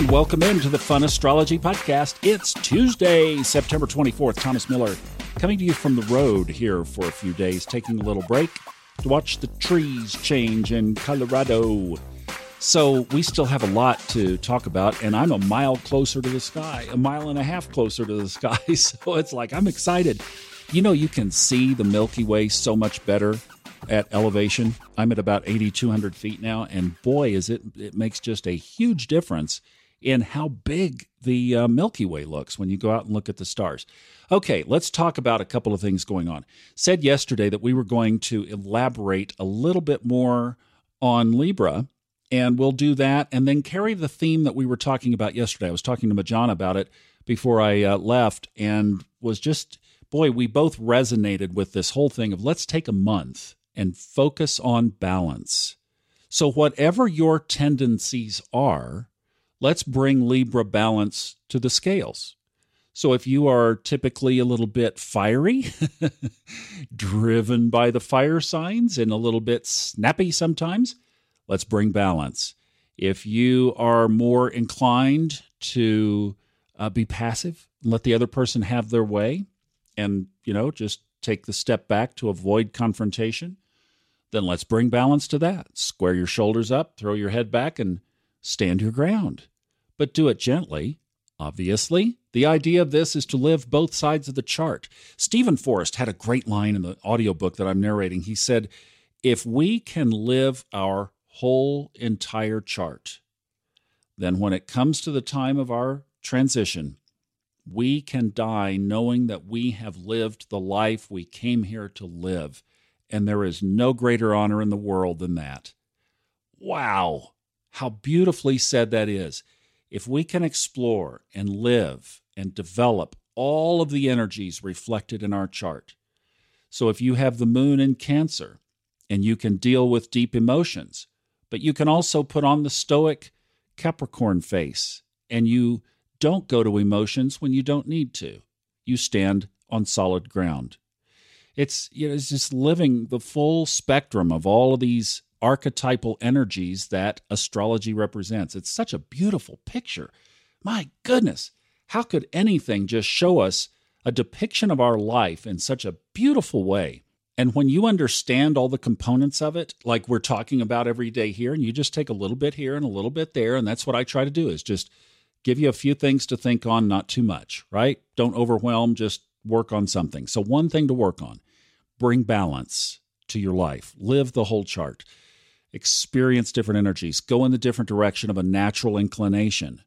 and welcome into the Fun Astrology Podcast. It's Tuesday, September 24th. Thomas Miller coming to you from the road here for a few days, taking a little break to watch the trees change in Colorado. So, we still have a lot to talk about, and I'm a mile closer to the sky, a mile and a half closer to the sky. So, it's like I'm excited. You know, you can see the Milky Way so much better at elevation. I'm at about 8,200 feet now, and boy, is it it makes just a huge difference in how big the uh, Milky Way looks when you go out and look at the stars. Okay, let's talk about a couple of things going on. Said yesterday that we were going to elaborate a little bit more on Libra, and we'll do that and then carry the theme that we were talking about yesterday. I was talking to Majana about it before I uh, left and was just, boy, we both resonated with this whole thing of let's take a month and focus on balance. So, whatever your tendencies are, let's bring Libra balance to the scales. So, if you are typically a little bit fiery, driven by the fire signs, and a little bit snappy sometimes, let's bring balance. If you are more inclined to uh, be passive, let the other person have their way, and you know just take the step back to avoid confrontation, then let's bring balance to that. Square your shoulders up, throw your head back, and stand your ground. But do it gently, obviously. The idea of this is to live both sides of the chart. Steven Forrest had a great line in the audiobook that I'm narrating. He said, If we can live our whole entire chart, then when it comes to the time of our transition, we can die knowing that we have lived the life we came here to live and there is no greater honor in the world than that. Wow, how beautifully said that is. If we can explore and live and develop all of the energies reflected in our chart. So if you have the moon in Cancer and you can deal with deep emotions, but you can also put on the stoic Capricorn face and you don't go to emotions when you don't need to. You stand on solid ground. It's you know it's just living the full spectrum of all of these archetypal energies that astrology represents. It's such a beautiful picture. My goodness, how could anything just show us a depiction of our life in such a beautiful way? And when you understand all the components of it, like we're talking about every day here, and you just take a little bit here and a little bit there, and that's what I try to do is just give you a few things to think on, not too much, right? Don't overwhelm, just work on something. So, one thing to work on bring balance to your life. Live the whole chart. Experience different energies. Go in the different direction of a natural inclination.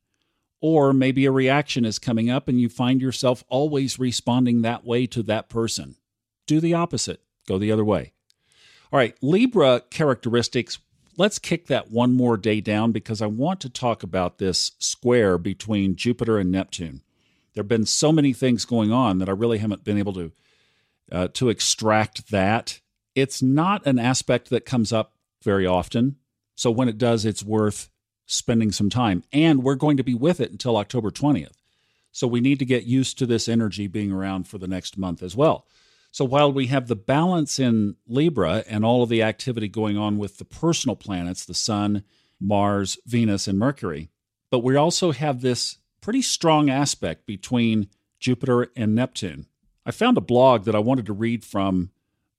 Or maybe a reaction is coming up and you find yourself always responding that way to that person. Do the opposite. Go the other way. All right, Libra characteristics. Let's kick that one more day down because I want to talk about this square between Jupiter and Neptune. There have been so many things going on that I really haven't been able to uh, to extract that. It's not an aspect that comes up very often. So when it does, it's worth spending some time. And we're going to be with it until October 20th. So we need to get used to this energy being around for the next month as well. So while we have the balance in Libra and all of the activity going on with the personal planets, the Sun, Mars, Venus, and Mercury, but we also have this pretty strong aspect between Jupiter and Neptune. I found a blog that I wanted to read from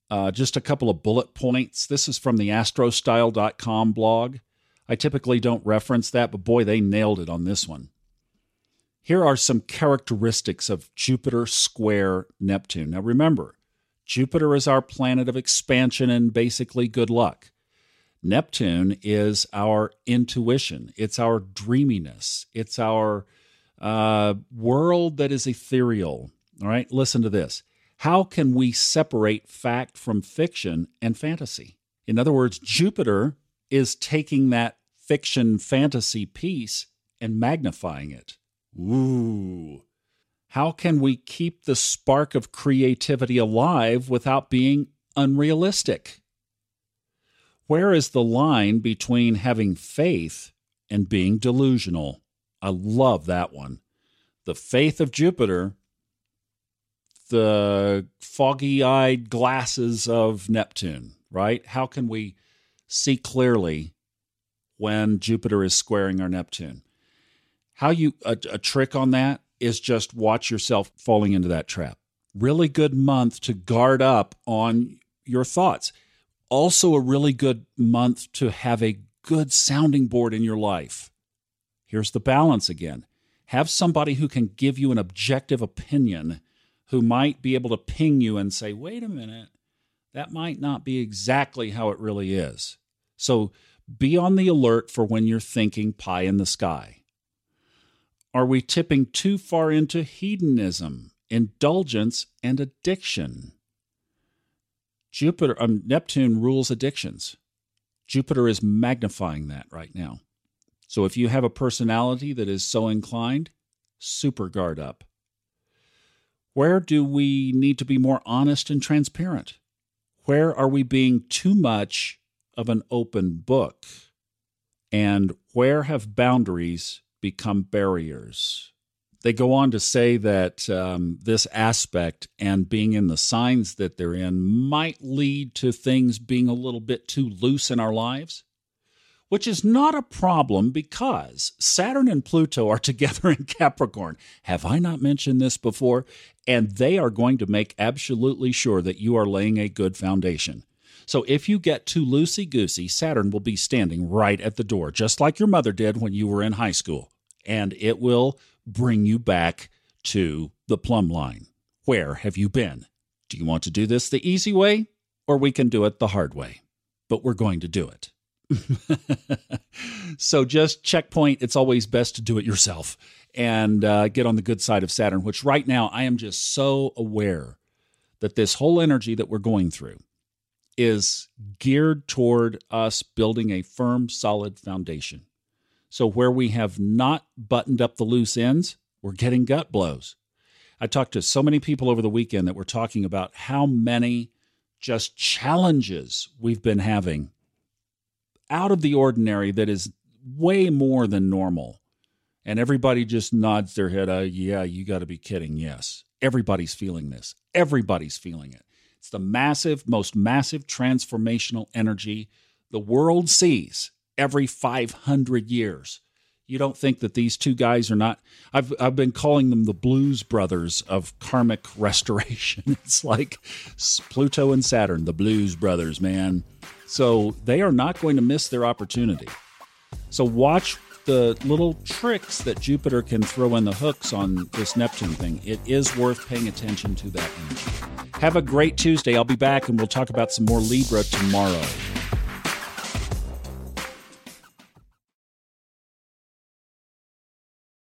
uh, just a couple of bullet points. This is from the astrostyle.com blog. I typically don't reference that, but boy, they nailed it on this one. Here are some characteristics of Jupiter square Neptune. Now remember, Jupiter is our planet of expansion and basically good luck. Neptune is our intuition, it's our dreaminess, it's our uh, world that is ethereal, all right, listen to this. How can we separate fact from fiction and fantasy? In other words, Jupiter is taking that fiction fantasy piece and magnifying it. Ooh. How can we keep the spark of creativity alive without being unrealistic? Where is the line between having faith and being delusional? I love that one. The faith of Jupiter the foggy eyed glasses of Neptune, right? How can we see clearly when Jupiter is squaring our Neptune? How you a, a trick on that is just watch yourself falling into that trap. Really good month to guard up on your thoughts. Also, a really good month to have a good sounding board in your life. Here's the balance again have somebody who can give you an objective opinion who might be able to ping you and say, wait a minute, that might not be exactly how it really is. So be on the alert for when you're thinking pie in the sky. Are we tipping too far into hedonism, indulgence, and addiction? Jupiter, um, Neptune rules addictions. Jupiter is magnifying that right now. So if you have a personality that is so inclined, super guard up. Where do we need to be more honest and transparent? Where are we being too much of an open book? And where have boundaries become barriers? They go on to say that um, this aspect and being in the signs that they're in might lead to things being a little bit too loose in our lives which is not a problem because Saturn and Pluto are together in Capricorn. Have I not mentioned this before? And they are going to make absolutely sure that you are laying a good foundation. So if you get too loosey goosey, Saturn will be standing right at the door, just like your mother did when you were in high school. And it will bring you back to the plumb line. Where have you been? Do you want to do this the easy way? Or we can do it the hard way. But we're going to do it. so just checkpoint. It's always best to do it yourself and uh, get on the good side of Saturn, which right now I am just so aware that this whole energy that we're going through is geared toward us building a firm, solid foundation. So where we have not buttoned up the loose ends, we're getting gut blows. I talked to so many people over the weekend that were talking about how many just challenges we've been having out of the ordinary that is way more than normal. And everybody just nods their head, uh, yeah, you got to be kidding. Yes. Everybody's feeling this. Everybody's feeling it. It's the massive, most massive transformational energy the world sees every 500 years. You don't think that these two guys are not I've I've been calling them the blues brothers of karmic restoration. It's like Pluto and Saturn, the blues brothers, man. So they are not going to miss their opportunity. So watch the little tricks that Jupiter can throw in the hooks on this Neptune thing. It is worth paying attention to that. Have a great Tuesday. I'll be back and we'll talk about some more Libra tomorrow.